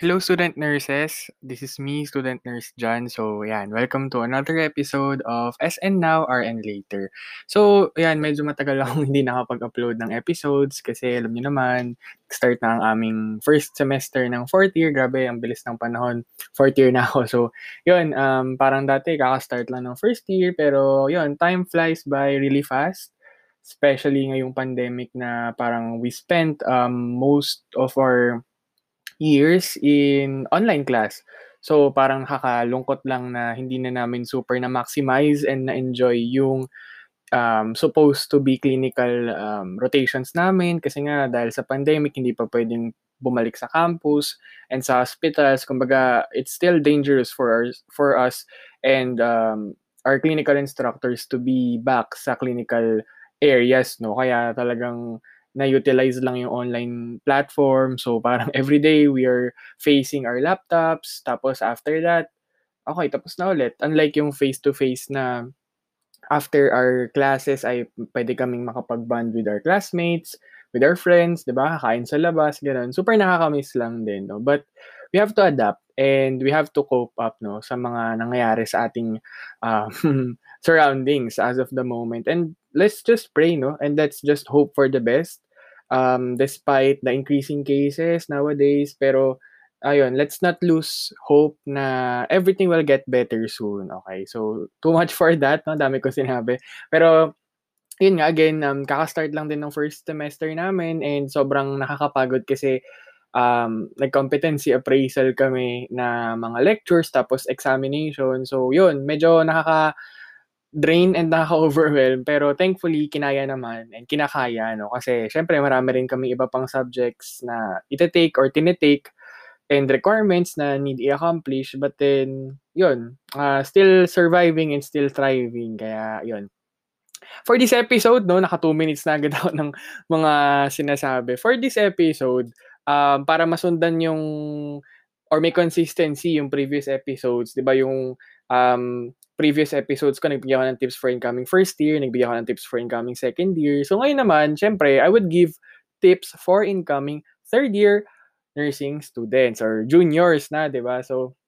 Hello, student nurses. This is me, student nurse John. So, yan, welcome to another episode of SN Now, RN Later. So, yan, medyo matagal akong hindi nakapag-upload ng episodes kasi alam niyo naman, start na ang aming first semester ng fourth year. Grabe, ang bilis ng panahon. Fourth year na ako. So, yun, um, parang dati, kaka-start lang ng first year. Pero, yun, time flies by really fast especially ngayong pandemic na parang we spent um, most of our years in online class. So parang nakakalungkot lang na hindi na namin super na maximize and na enjoy yung um, supposed to be clinical um, rotations namin. Kasi nga dahil sa pandemic hindi pa pwedeng bumalik sa campus and sa hospitals. Kumbaga it's still dangerous for our, for us and um, our clinical instructors to be back sa clinical areas no? Kaya talagang na-utilize lang yung online platform. So, parang everyday we are facing our laptops. Tapos, after that, okay, tapos na ulit. Unlike yung face-to-face na after our classes ay pwede kaming makapag-bond with our classmates, with our friends, di ba? Kakain sa labas, gano'n. Super nakakamiss lang din, no? But, we have to adapt and we have to cope up, no? Sa mga nangyayari sa ating uh, surroundings as of the moment. And let's just pray, no? And let's just hope for the best. Um, despite the increasing cases nowadays, pero ayun, let's not lose hope na everything will get better soon. Okay, so too much for that, no? Dami ko sinabi. Pero yun nga, again, um, kaka-start lang din ng first semester namin and sobrang nakakapagod kasi um, nag-competency appraisal kami na mga lectures tapos examination. So yun, medyo nakaka drain and nakaka-overwhelm. Pero thankfully kinaya naman and kinakaya no? Kasi syempre marami rin kami iba pang subjects na ite-take or tinetake and requirements na need i-accomplish. But then yun uh, still surviving and still thriving. Kaya yun. For this episode no naka 2 minutes na agad ako ng mga sinasabi. For this episode um, para masundan yung or may consistency yung previous episodes 'di ba yung um, previous episodes ko, nagbigay ako ng tips for incoming first year, nagbigay ako ng tips for incoming second year. So ngayon naman, syempre, I would give tips for incoming third year nursing students or juniors na, di ba? So,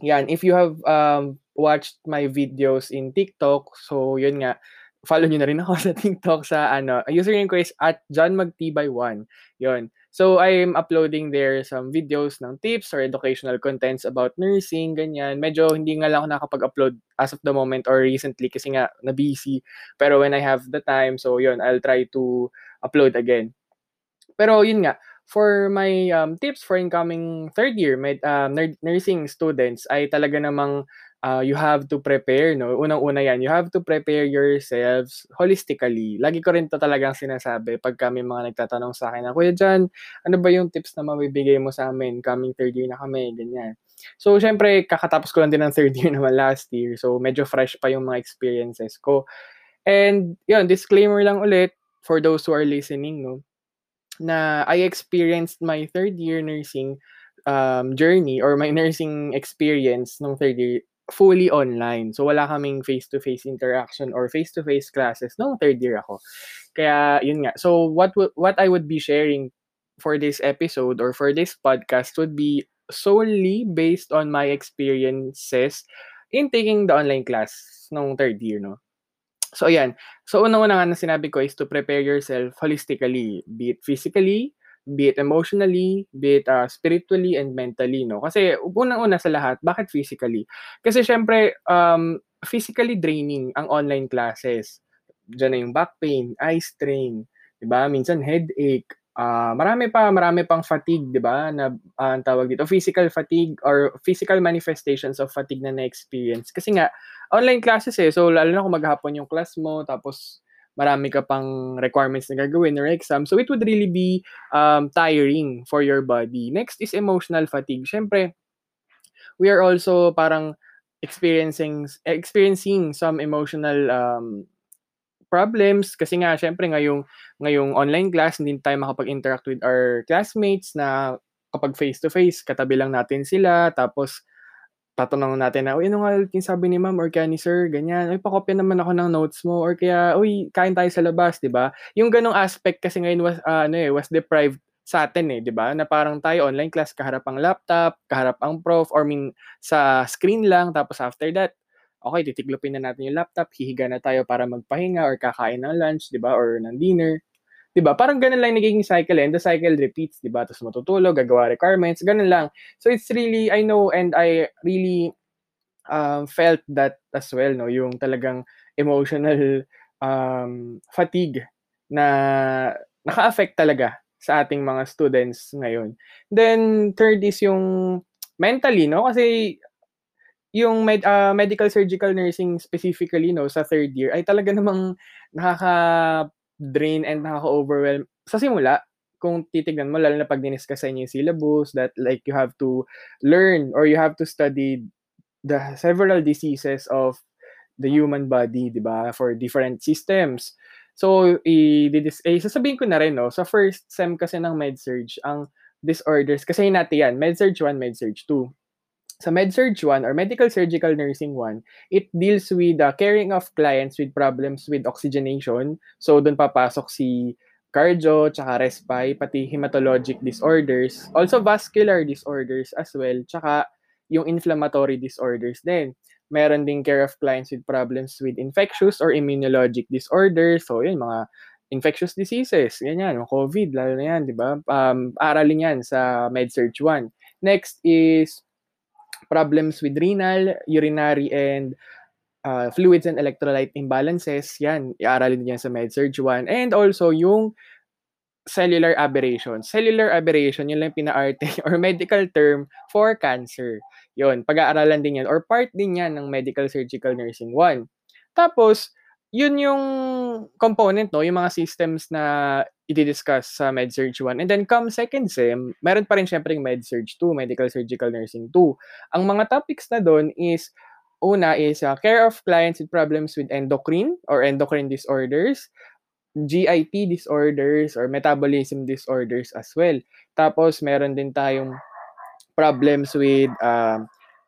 yan. If you have um, watched my videos in TikTok, so yun nga, follow nyo na rin ako sa TikTok sa ano, username ko is at John Magtibay1. Yun. So, I'm uploading there some videos ng tips or educational contents about nursing, ganyan. Medyo hindi nga lang ako nakapag-upload as of the moment or recently kasi nga na-busy. Pero when I have the time, so yun, I'll try to upload again. Pero yun nga, for my um, tips for incoming third year med, um, nursing students ay talaga namang uh, you have to prepare, no? Unang-una yan, you have to prepare yourselves holistically. Lagi ko rin to talagang sinasabi pag kami mga nagtatanong sa akin na, Kuya John, ano ba yung tips na mabibigay mo sa amin? Coming third year na kami, ganyan. So, syempre, kakatapos ko lang din ng third year naman last year. So, medyo fresh pa yung mga experiences ko. And, yun, disclaimer lang ulit for those who are listening, no? Na I experienced my third year nursing um, journey or my nursing experience nung third year fully online. So wala kaming face-to-face interaction or face-to-face classes nung third year ako. Kaya yun nga. So what what I would be sharing for this episode or for this podcast would be solely based on my experiences in taking the online class nung third year, no? So, ayan. So, unang-una nga na sinabi ko is to prepare yourself holistically, be it physically, be it emotionally, be it uh, spiritually and mentally, no? Kasi unang-una sa lahat, bakit physically? Kasi syempre, um, physically draining ang online classes. Diyan na yung back pain, eye strain, 'di ba? Minsan headache, uh, marami pa, marami pang fatigue, 'di ba? Na uh, ang tawag dito, physical fatigue or physical manifestations of fatigue na na-experience. Kasi nga online classes eh. So lalo na kung maghapon yung class mo tapos marami ka pang requirements na gagawin or exam. So it would really be um, tiring for your body. Next is emotional fatigue. Siyempre, we are also parang experiencing experiencing some emotional um, problems kasi nga syempre ngayong ngayong online class hindi tayo makapag-interact with our classmates na kapag face to face katabi lang natin sila tapos tatanungin natin na, uy, ano nga yung sabi ni ma'am or kaya ni sir, ganyan. Uy, pakopya naman ako ng notes mo or kaya, uy, kain tayo sa labas, di ba? Yung ganong aspect kasi ngayon was, uh, ano eh, was deprived sa atin eh, 'di ba? Na parang tayo online class kaharap ang laptop, kaharap ang prof or I mean sa screen lang tapos after that okay, titiklopin na natin yung laptop, hihiga na tayo para magpahinga or kakain ng lunch, 'di ba? Or ng dinner. 'Di ba? Parang ganun lang nagiging cycle and the cycle repeats, 'di ba? Tapos matutulog, gagawa requirements, ganun lang. So it's really I know and I really um, felt that as well, no? Yung talagang emotional um, fatigue na naka-affect talaga sa ating mga students ngayon. Then third is yung mentally, no? Kasi yung med, uh, medical surgical nursing specifically, no, sa third year ay talaga namang nakaka-drain and nakaka-overwhelm sa simula kung titignan mo, lalo na pag diniscuss sa inyo yung syllabus, that like you have to learn or you have to study the several diseases of the human body, di ba, for different systems. So, i-dis- eh, sasabihin ko na rin, no, sa first sem kasi ng MedSurge, ang disorders, kasi natin yan, MedSurge 1, MedSurge 2. Sa MedSurge 1 or Medical Surgical Nursing 1, it deals with the uh, caring of clients with problems with oxygenation. So, doon papasok si cardio, tsaka respy, pati hematologic disorders. Also, vascular disorders as well, tsaka yung inflammatory disorders din meron ding care of clients with problems with infectious or immunologic disorders. So, yun, mga infectious diseases. Yan yan, COVID, lalo na yan, di ba? Um, aralin yan sa MedSearch 1. Next is problems with renal, urinary, and uh, fluids and electrolyte imbalances. Yan, iaralin din yan sa MedSearch 1. And also yung cellular aberration. Cellular aberration, yun lang pina-arte or medical term for cancer. Yun, pag-aaralan din yan or part din yan ng medical surgical nursing 1. Tapos, yun yung component, no? Yung mga systems na i-discuss sa MedSurge 1. And then come second sem, meron pa rin syempre yung MedSurge 2, Medical Surgical Nursing 2. Ang mga topics na doon is, una is uh, care of clients with problems with endocrine or endocrine disorders, GIP disorders or metabolism disorders as well. Tapos meron din tayong problems with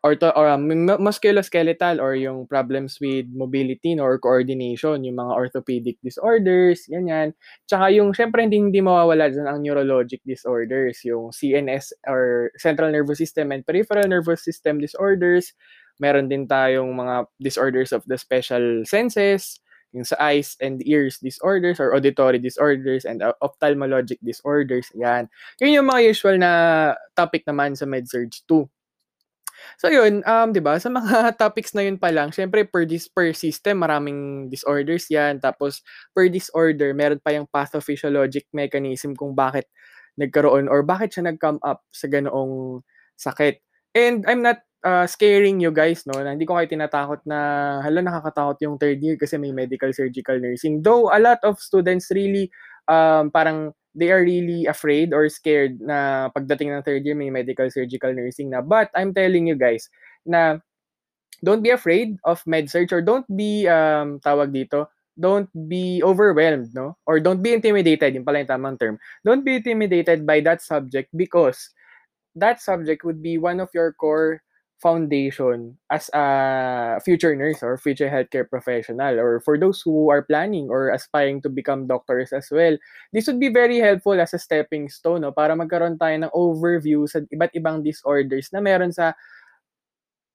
um, ortho or um, musculoskeletal or yung problems with mobility no, or coordination, yung mga orthopedic disorders, ganyan. Tsaka yung, syempre, hindi, hindi mawawala dyan ang neurologic disorders, yung CNS or Central Nervous System and Peripheral Nervous System disorders. Meron din tayong mga disorders of the special senses, yung sa eyes and ears disorders or auditory disorders and uh, ophthalmologic disorders. Yan. Yun yung mga usual na topic naman sa MedSurge 2. So yun, um, 'di ba? Sa mga topics na yun pa lang, syempre per dis per system maraming disorders 'yan. Tapos per disorder, meron pa yung pathophysiologic mechanism kung bakit nagkaroon or bakit siya nag-come up sa ganoong sakit. And I'm not uh, scaring you guys, no, na hindi ko kayo tinatakot na, hala, nakakatakot yung third year kasi may medical surgical nursing. Though, a lot of students really, um, parang, they are really afraid or scared na pagdating ng third year may medical surgical nursing na. But, I'm telling you guys, na, don't be afraid of med search or don't be, um, tawag dito, don't be overwhelmed, no? Or don't be intimidated, yung pala yung tamang term. Don't be intimidated by that subject because that subject would be one of your core foundation as a future nurse or future healthcare professional or for those who are planning or aspiring to become doctors as well. This would be very helpful as a stepping stone no, para magkaroon tayo ng overview sa iba't ibang disorders na meron sa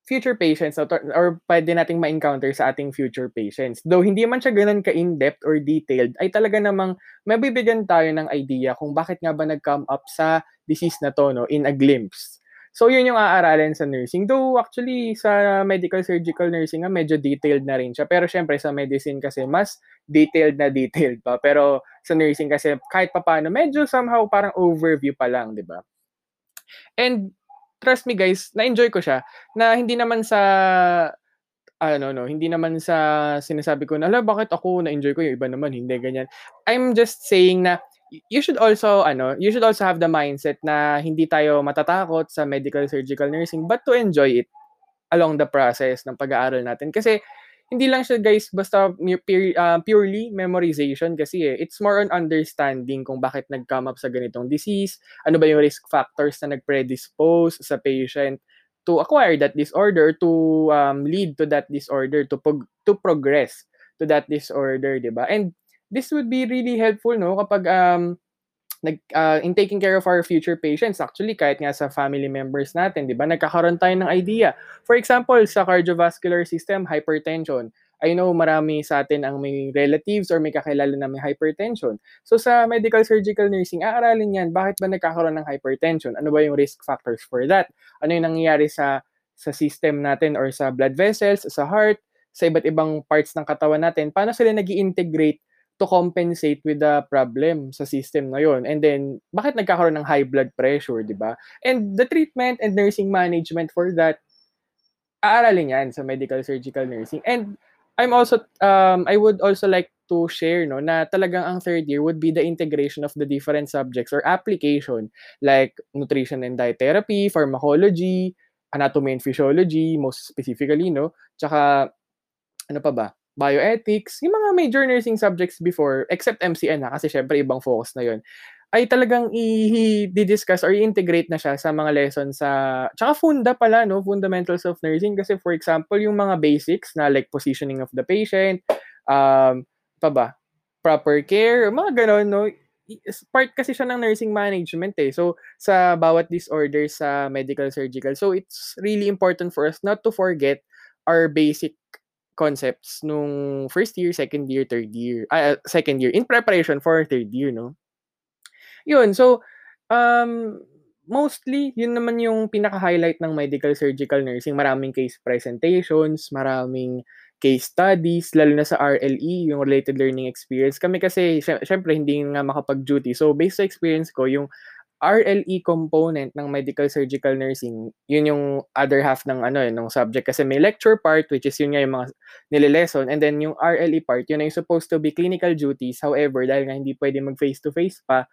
future patients or, or pwede nating ma-encounter sa ating future patients. Though hindi man siya ganun ka-in-depth or detailed, ay talaga namang mabibigyan tayo ng idea kung bakit nga ba nag-come up sa disease na to no, in a glimpse. So, yun yung aaralin sa nursing. Though, actually, sa medical surgical nursing nga, medyo detailed na rin siya. Pero, syempre, sa medicine kasi, mas detailed na detailed pa. Pero, sa nursing kasi, kahit pa paano, medyo somehow parang overview pa lang, di ba? And, trust me guys, na-enjoy ko siya. Na hindi naman sa ano no, hindi naman sa sinasabi ko na, "Hala, bakit ako na-enjoy ko, yung iba naman hindi ganyan." I'm just saying na you should also ano, you should also have the mindset na hindi tayo matatakot sa medical surgical nursing but to enjoy it along the process ng pag-aaral natin kasi hindi lang siya guys basta uh, purely memorization kasi eh. It's more on understanding kung bakit nag-come up sa ganitong disease, ano ba yung risk factors na nag-predispose sa patient to acquire that disorder, to um, lead to that disorder, to, pog- to progress to that disorder, di ba? And this would be really helpful no kapag um nag uh, in taking care of our future patients actually kahit nga sa family members natin 'di ba nagkakaroon tayo ng idea for example sa cardiovascular system hypertension I know marami sa atin ang may relatives or may kakilala na may hypertension. So sa medical surgical nursing, aaralin yan, bakit ba nagkakaroon ng hypertension? Ano ba yung risk factors for that? Ano yung nangyayari sa sa system natin or sa blood vessels, sa heart, sa iba't ibang parts ng katawan natin? Paano sila nag integrate to compensate with the problem sa system na yon. And then, bakit nagkakaroon ng high blood pressure, di ba? And the treatment and nursing management for that, aaralin yan sa medical surgical nursing. And I'm also um I would also like to share no na talagang ang third year would be the integration of the different subjects or application like nutrition and diet therapy, pharmacology, anatomy and physiology most specifically no. Tsaka ano pa ba? Bioethics, yung mga major nursing subjects before except MCN na kasi syempre ibang focus na yon ay talagang i-discuss or i-integrate na siya sa mga lessons sa tsaka funda pala no fundamentals of nursing. Kasi for example yung mga basics na like positioning of the patient um pa ba proper care mga ganon no part kasi siya ng nursing management eh. So sa bawat disorder sa medical surgical. So it's really important for us not to forget our basic concepts nung first year, second year, third year, uh, second year in preparation for third year, no? Yun, so, um, mostly, yun naman yung pinaka-highlight ng medical surgical nursing. Maraming case presentations, maraming case studies, lalo na sa RLE, yung related learning experience. Kami kasi, syempre, hindi nga makapag-duty. So, based sa experience ko, yung RLE component ng medical surgical nursing, yun yung other half ng ano ng subject. Kasi may lecture part which is yun nga yung mga nililesson and then yung RLE part yun ay supposed to be clinical duties. However dahil nga hindi pwede mag face to face pa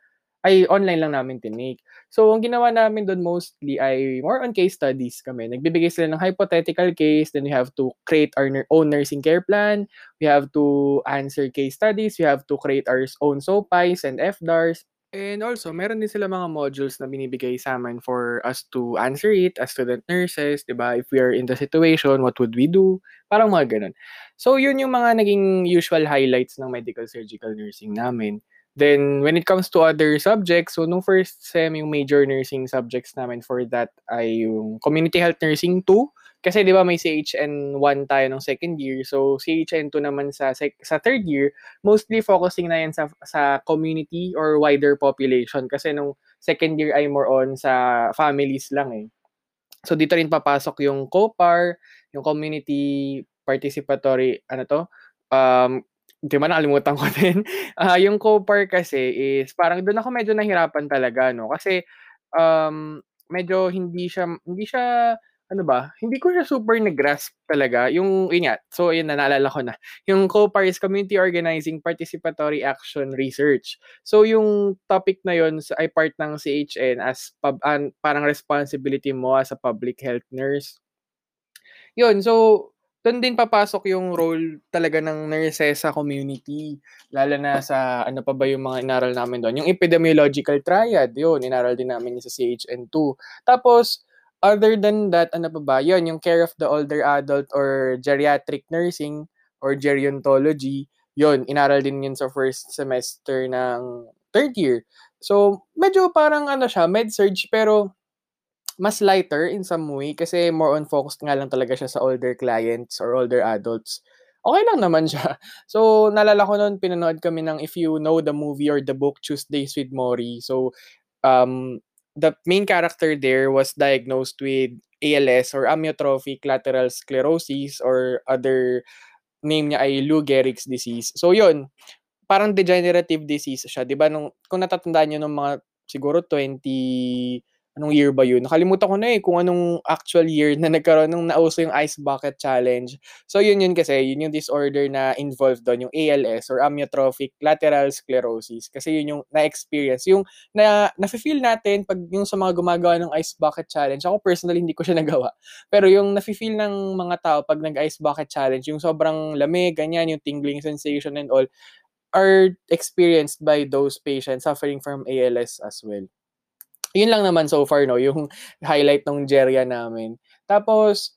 ay online lang namin tinake. So, ang ginawa namin doon mostly ay more on case studies kami. Nagbibigay sila ng hypothetical case, then we have to create our own nursing care plan, we have to answer case studies, we have to create our own SOPIs and FDARs, And also, meron din sila mga modules na binibigay sa amin for us to answer it as student nurses, di ba? If we are in the situation, what would we do? Parang mga ganun. So, yun yung mga naging usual highlights ng medical surgical nursing namin. Then, when it comes to other subjects, so nung first sem, yung major nursing subjects namin for that ay yung community health nursing 2. Kasi di ba may CHN 1 tayo nung second year. So, CHN 2 naman sa, sa third year, mostly focusing na yan sa, sa community or wider population. Kasi nung second year ay more on sa families lang eh. So, dito rin papasok yung COPAR, yung community participatory, ano to, um, di ba nakalimutan ko din. Uh, yung co-par kasi is parang doon ako medyo nahirapan talaga no kasi um medyo hindi siya hindi siya ano ba, hindi ko siya super nag-grasp talaga. Yung, yun nga, so yun na, naalala ko na. Yung COPAR is Community Organizing Participatory Action Research. So yung topic na yun ay part ng CHN as pub, uh, parang responsibility mo as a public health nurse. Yun, so doon din papasok yung role talaga ng nurses sa community. Lalo na sa ano pa ba yung mga inaral namin doon. Yung epidemiological triad, yun, inaral din namin sa CHN2. Tapos, other than that, ano pa ba? Yun, yung care of the older adult or geriatric nursing or gerontology, yun, inaral din yun sa first semester ng third year. So, medyo parang ano siya, med-surge, pero mas lighter in some way kasi more on focused nga lang talaga siya sa older clients or older adults. Okay lang naman siya. So, nalala ko noon, pinanood kami ng if you know the movie or the book, Tuesdays with Mori. So, um, the main character there was diagnosed with ALS or amyotrophic lateral sclerosis or other name niya ay Lou Gehrig's disease. So, yun, parang degenerative disease siya. 'di ba nung kung natatandaan niyo nung mga siguro 20 Anong year ba yun? Nakalimutan ko na eh kung anong actual year na nagkaroon nung nauso yung Ice Bucket Challenge. So yun yun kasi, yun yung disorder na involved doon, yung ALS or amyotrophic lateral sclerosis. Kasi yun yung na-experience. Yung na, na-feel natin pag yung sa mga gumagawa ng Ice Bucket Challenge, ako personally hindi ko siya nagawa. Pero yung na-feel ng mga tao pag nag-Ice Bucket Challenge, yung sobrang lamig, ganyan, yung tingling sensation and all, are experienced by those patients suffering from ALS as well yun lang naman so far, no, yung highlight ng Jeria namin. Tapos,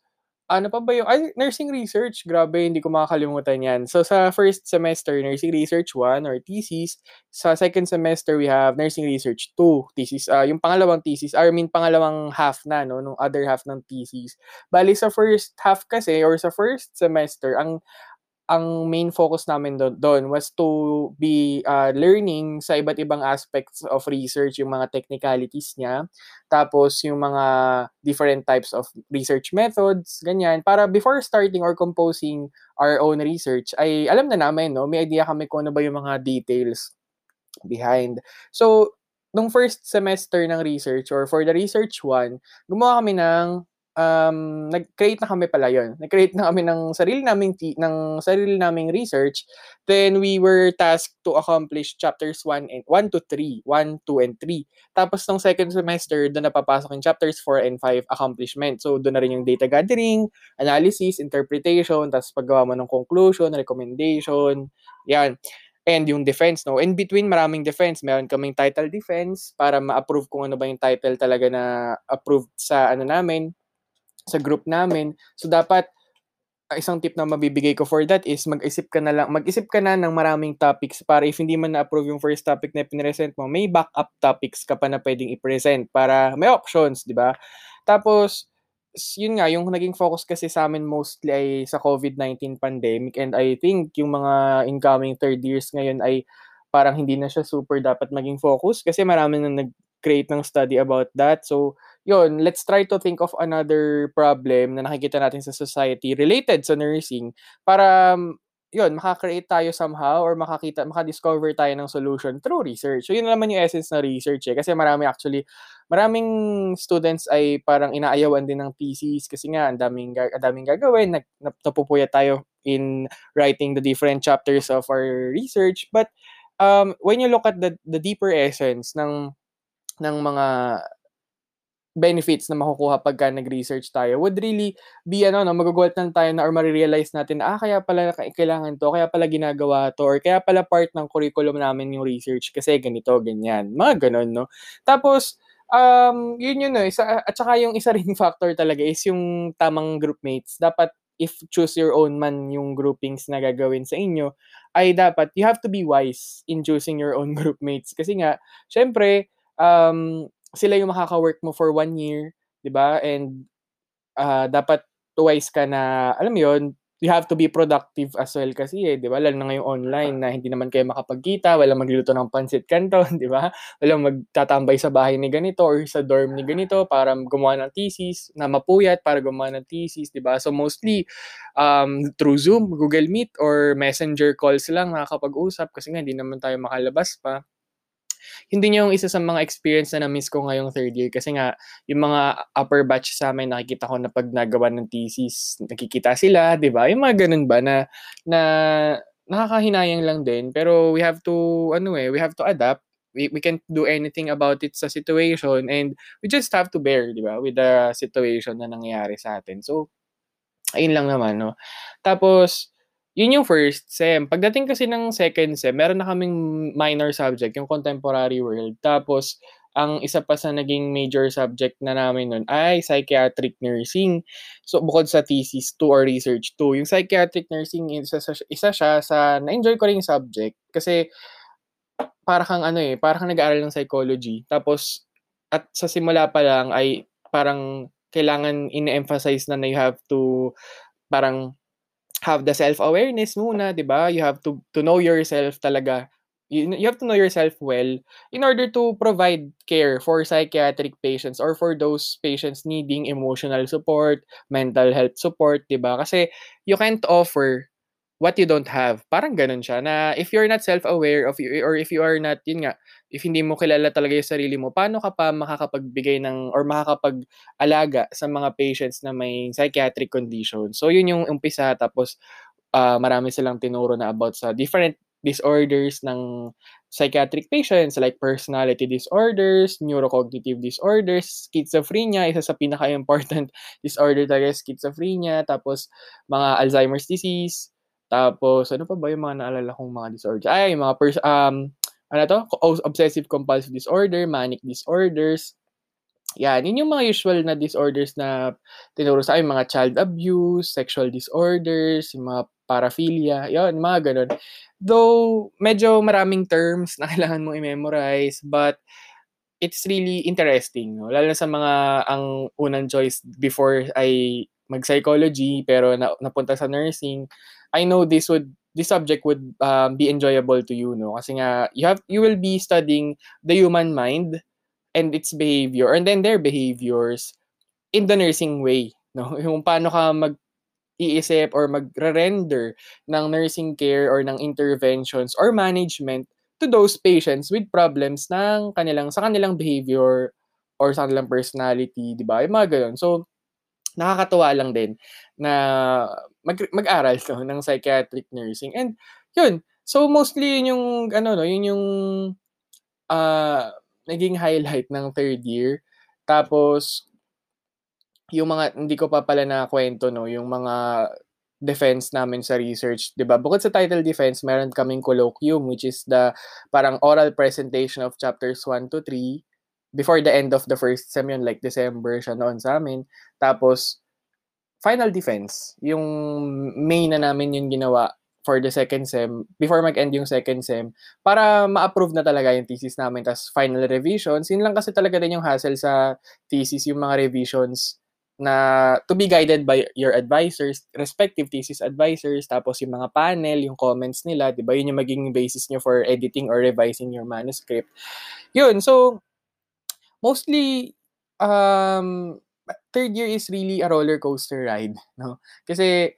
ano pa ba yung ay, nursing research, grabe hindi ko makakalimutan 'yan. So sa first semester, nursing research 1 or thesis. Sa second semester, we have nursing research 2, thesis. Ah, yung pangalawang thesis, I mean pangalawang half na 'no, nung other half ng thesis. Bale sa first half kasi or sa first semester, ang ang main focus namin doon was to be uh, learning sa iba't ibang aspects of research, yung mga technicalities niya, tapos yung mga different types of research methods, ganyan, para before starting or composing our own research, ay alam na namin, no, may idea kami kung ano ba yung mga details behind. So, nung first semester ng research or for the research one, gumawa kami ng um, nag-create na kami pala yon. Nag-create na kami ng sarili naming t- ng sarili naming research. Then we were tasked to accomplish chapters 1 and 1 to 3, 1, 2 and 3. Tapos ng second semester, doon napapasok yung chapters 4 and 5 accomplishment. So doon na rin yung data gathering, analysis, interpretation, tapos paggawa mo ng conclusion, recommendation, yan. And yung defense, no? In between, maraming defense. Meron kaming title defense para ma-approve kung ano ba yung title talaga na approved sa ano namin, sa group namin. So dapat isang tip na mabibigay ko for that is mag-isip ka na lang, mag-isip ka na ng maraming topics para if hindi man na-approve yung first topic na pinresent mo, may backup topics ka pa na pwedeng i-present para may options, di ba? Tapos, yun nga, yung naging focus kasi sa amin mostly ay sa COVID-19 pandemic and I think yung mga incoming third years ngayon ay parang hindi na siya super dapat maging focus kasi marami na nag-create ng study about that. So, yun, let's try to think of another problem na nakikita natin sa society related sa nursing para yun, makakreate tayo somehow or makakita, makadiscover tayo ng solution through research. So, yun naman yung essence ng research eh. Kasi marami actually, maraming students ay parang inaayawan din ng thesis kasi nga, ang daming, ang daming gagawin, nag, napupuya tayo in writing the different chapters of our research. But, um, when you look at the, the deeper essence ng ng mga benefits na makukuha pagka nag-research tayo would really be ano no magugulat lang tayo na or marirealize natin na ah kaya pala kailangan to kaya pala ginagawa to or kaya pala part ng curriculum namin yung research kasi ganito ganyan. Mga ganun no? Tapos um yun yun no isa at saka yung isa ring factor talaga is yung tamang groupmates dapat if choose your own man yung groupings na gagawin sa inyo ay dapat you have to be wise in choosing your own groupmates kasi nga syempre um sila yung makaka-work mo for one year, 'di ba? And uh, dapat twice ka na, alam mo 'yon, you have to be productive as well kasi eh, 'di ba? Lalo na ngayong online na hindi naman kayo makapagkita, walang magluluto ng pancit canton, 'di ba? Walang magtatambay sa bahay ni ganito or sa dorm ni ganito para gumawa ng thesis, na mapuyat para gumawa ng thesis, 'di ba? So mostly um, through Zoom, Google Meet or Messenger calls lang nakakapag-usap kasi nga hindi naman tayo makalabas pa hindi niya yung isa sa mga experience na na-miss ko ngayong third year kasi nga yung mga upper batch sa amin nakikita ko na pag nagawa ng thesis, nakikita sila, 'di ba? Yung mga ganun ba na na nakakahinayang lang din pero we have to ano eh, we have to adapt. We, we can't do anything about it sa situation and we just have to bear, 'di ba, with the situation na nangyayari sa atin. So ayun lang naman, no. Tapos yun yung first sem. Pagdating kasi ng second sem, meron na kaming minor subject, yung contemporary world. Tapos, ang isa pa sa naging major subject na namin nun ay psychiatric nursing. So, bukod sa thesis 2 or research 2, yung psychiatric nursing, isa, isa siya sa, na-enjoy ko rin yung subject. Kasi, para kang ano eh, para kang nag-aaral ng psychology. Tapos, at sa simula pa lang ay parang kailangan in-emphasize na na you have to parang have the self-awareness muna, 'di ba? You have to to know yourself talaga. You, you have to know yourself well in order to provide care for psychiatric patients or for those patients needing emotional support, mental health support, 'di ba? Kasi you can't offer what you don't have. Parang ganun siya na if you're not self-aware of you or if you are not, yun nga, if hindi mo kilala talaga yung sarili mo, paano ka pa makakapagbigay ng or makakapag-alaga sa mga patients na may psychiatric condition? So yun yung umpisa tapos uh, marami silang tinuro na about sa different disorders ng psychiatric patients like personality disorders, neurocognitive disorders, schizophrenia, isa sa pinaka-important disorder talaga schizophrenia, tapos mga Alzheimer's disease, tapos, ano pa ba yung mga naalala kong mga disorders? Ay, mga, pers- um, ano to? Obsessive compulsive disorder, manic disorders, Yan, yun yung mga usual na disorders na tinuro sa akin, mga child abuse, sexual disorders, yung mga paraphilia, yun, mga ganun. Though, medyo maraming terms na kailangan mo i-memorize, but it's really interesting, no? lalo sa mga ang unang choice before ay mag-psychology pero na, napunta sa nursing. I know this would this subject would um, be enjoyable to you no kasi nga you have you will be studying the human mind and its behavior and then their behaviors in the nursing way no yung paano ka mag iisip or magre-render ng nursing care or ng interventions or management to those patients with problems ng kanilang sa kanilang behavior or sa kanilang personality, 'di ba? Mga ganun. So nakakatuwa lang din na mag, mag-aral ko ng psychiatric nursing. And yun, so mostly yun yung ano no, yun yung uh, naging highlight ng third year. Tapos yung mga hindi ko pa pala na kwento no, yung mga defense namin sa research, 'di ba? Bukod sa title defense, meron kaming colloquium which is the parang oral presentation of chapters 1 to 3 before the end of the first sem yun, like December siya noon sa amin. Tapos final defense, yung main na namin yung ginawa for the second sem, before mag-end yung second sem, para ma-approve na talaga yung thesis namin. Tapos final revisions, yun lang kasi talaga din yung hassle sa thesis, yung mga revisions na to be guided by your advisors, respective thesis advisors, tapos yung mga panel, yung comments nila, di ba? Yun yung magiging basis nyo for editing or revising your manuscript. Yun, so, mostly, um, third year is really a roller coaster ride, no? Kasi,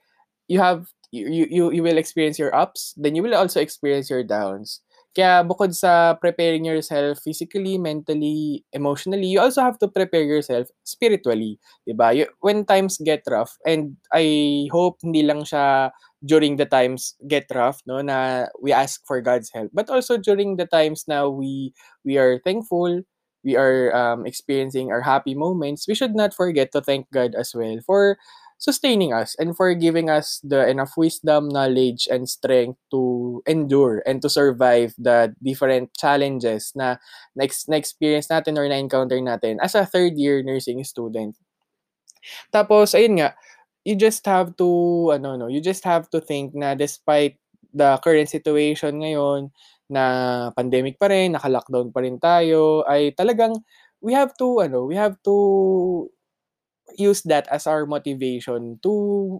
you have, you, you, you will experience your ups, then you will also experience your downs. Kaya bukod sa preparing yourself physically, mentally, emotionally, you also have to prepare yourself spiritually, 'di ba? When times get rough and I hope hindi lang siya during the times get rough, no, na we ask for God's help, but also during the times na we we are thankful, we are um, experiencing our happy moments, we should not forget to thank God as well for sustaining us and for giving us the enough wisdom, knowledge, and strength to endure and to survive the different challenges na next na-experience natin or na-encounter natin as a third year nursing student. Tapos, ayun nga, you just have to, ano, no, you just have to think na despite the current situation ngayon, na pandemic pa rin, naka-lockdown pa rin tayo, ay talagang we have to, ano, we have to use that as our motivation to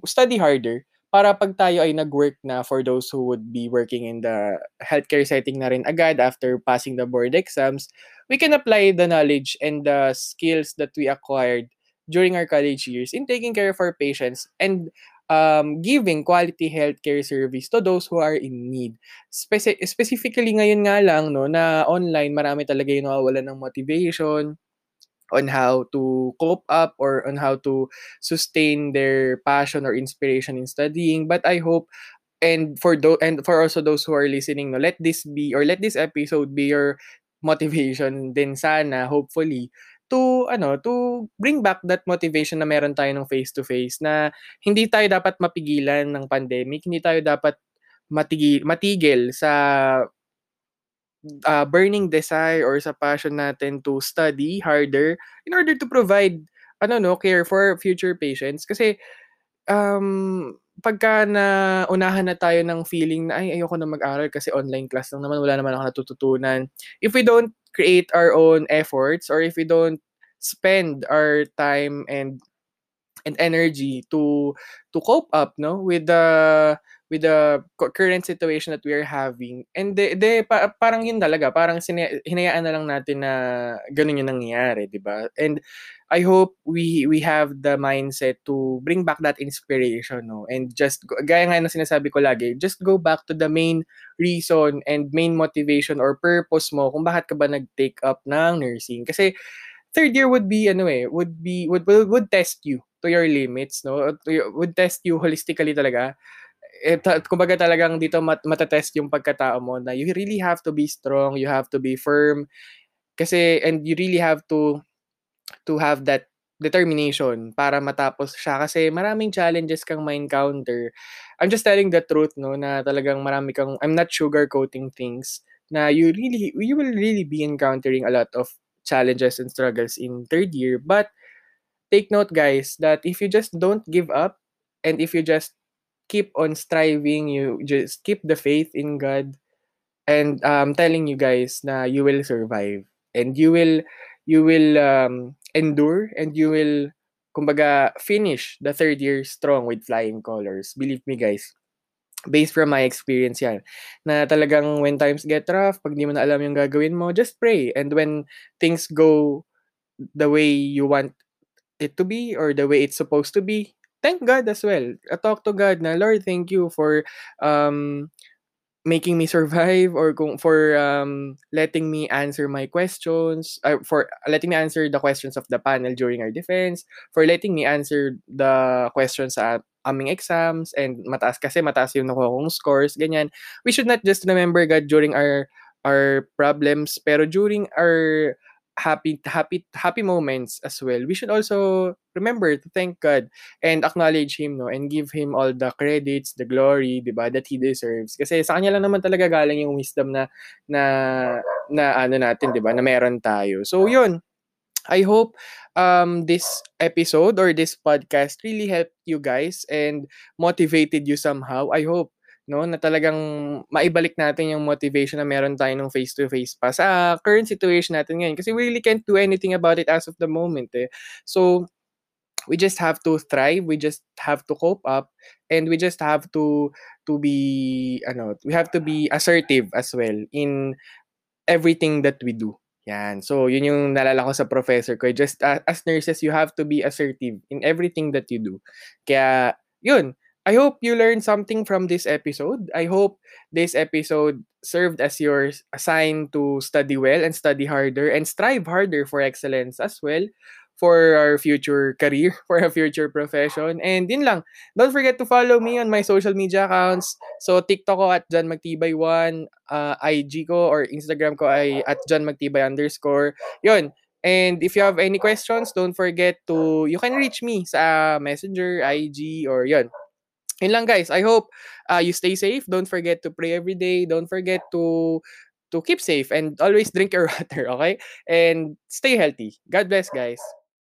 study harder para pag tayo ay nag-work na for those who would be working in the healthcare setting na rin agad after passing the board exams, we can apply the knowledge and the skills that we acquired during our college years in taking care of our patients and um, giving quality healthcare service to those who are in need. Speci- specifically ngayon nga lang no na online marami talaga yung nawawalan ng motivation, on how to cope up or on how to sustain their passion or inspiration in studying but i hope and for those and for also those who are listening no let this be or let this episode be your motivation din sana hopefully to ano to bring back that motivation na meron tayo ng face to face na hindi tayo dapat mapigilan ng pandemic hindi tayo dapat matigil matigil sa uh, burning desire or sa passion natin to study harder in order to provide ano no care for future patients. Kasi um pagka na unahan na tayo ng feeling na ay ayoko na mag-aral kasi online class lang naman wala naman ako natututunan. If we don't create our own efforts or if we don't spend our time and and energy to to cope up no with the with the current situation that we are having. And de, de pa, parang yun talaga, parang sine, hinayaan na lang natin na ganun yung nangyayari, di ba? And I hope we we have the mindset to bring back that inspiration, no? And just, gaya nga na sinasabi ko lagi, just go back to the main reason and main motivation or purpose mo kung bakit ka ba nag-take up ng nursing. Kasi third year would be, ano eh, would be, would, would, would test you to your limits, no? Would test you holistically talaga eh, kumbaga talagang dito mat- matatest yung pagkatao mo na you really have to be strong, you have to be firm, kasi, and you really have to, to have that determination para matapos siya kasi maraming challenges kang ma-encounter. I'm just telling the truth, no, na talagang marami kang, I'm not sugarcoating things, na you really, you will really be encountering a lot of challenges and struggles in third year. But take note, guys, that if you just don't give up and if you just keep on striving, you just keep the faith in God, and I'm um, telling you guys na you will survive and you will you will um, endure and you will kumbaga finish the third year strong with flying colors. Believe me guys, based from my experience yan, na talagang when times get rough, pag di mo na alam yung gagawin mo, just pray. And when things go the way you want it to be or the way it's supposed to be, thank God as well. I talk to God na, Lord, thank you for um, making me survive or kung for um, letting me answer my questions, uh, for letting me answer the questions of the panel during our defense, for letting me answer the questions sa aming exams and mataas kasi mataas yung nakuha kong scores, ganyan. We should not just remember God during our our problems, pero during our happy happy happy moments as well we should also remember to thank God and acknowledge him no and give him all the credits the glory di ba that he deserves. Kasi sa kanya lang naman talaga galing yung wisdom na na na ano natin di ba na meron tayo. So yun I hope um, this episode or this podcast really helped you guys and motivated you somehow. I hope no na talagang maibalik natin yung motivation na meron tayo ng face to face pa sa current situation natin ngayon kasi we really can't do anything about it as of the moment eh. So we just have to thrive, we just have to cope up and we just have to to be ano, we have to be assertive as well in everything that we do. Yan. So, yun yung nalala ko sa professor ko. Just uh, as nurses, you have to be assertive in everything that you do. Kaya, yun I hope you learned something from this episode. I hope this episode served as your sign to study well and study harder and strive harder for excellence as well for our future career, for our future profession. And yun lang. Don't forget to follow me on my social media accounts. So, TikTok ko at John Magtibay1, uh, IG ko or Instagram ko ay at John Magtibay underscore. Yun. And if you have any questions, don't forget to, you can reach me sa Messenger, IG, or yun, yun lang guys. I hope uh, you stay safe. Don't forget to pray every day. Don't forget to to keep safe and always drink your water, okay? And stay healthy. God bless guys.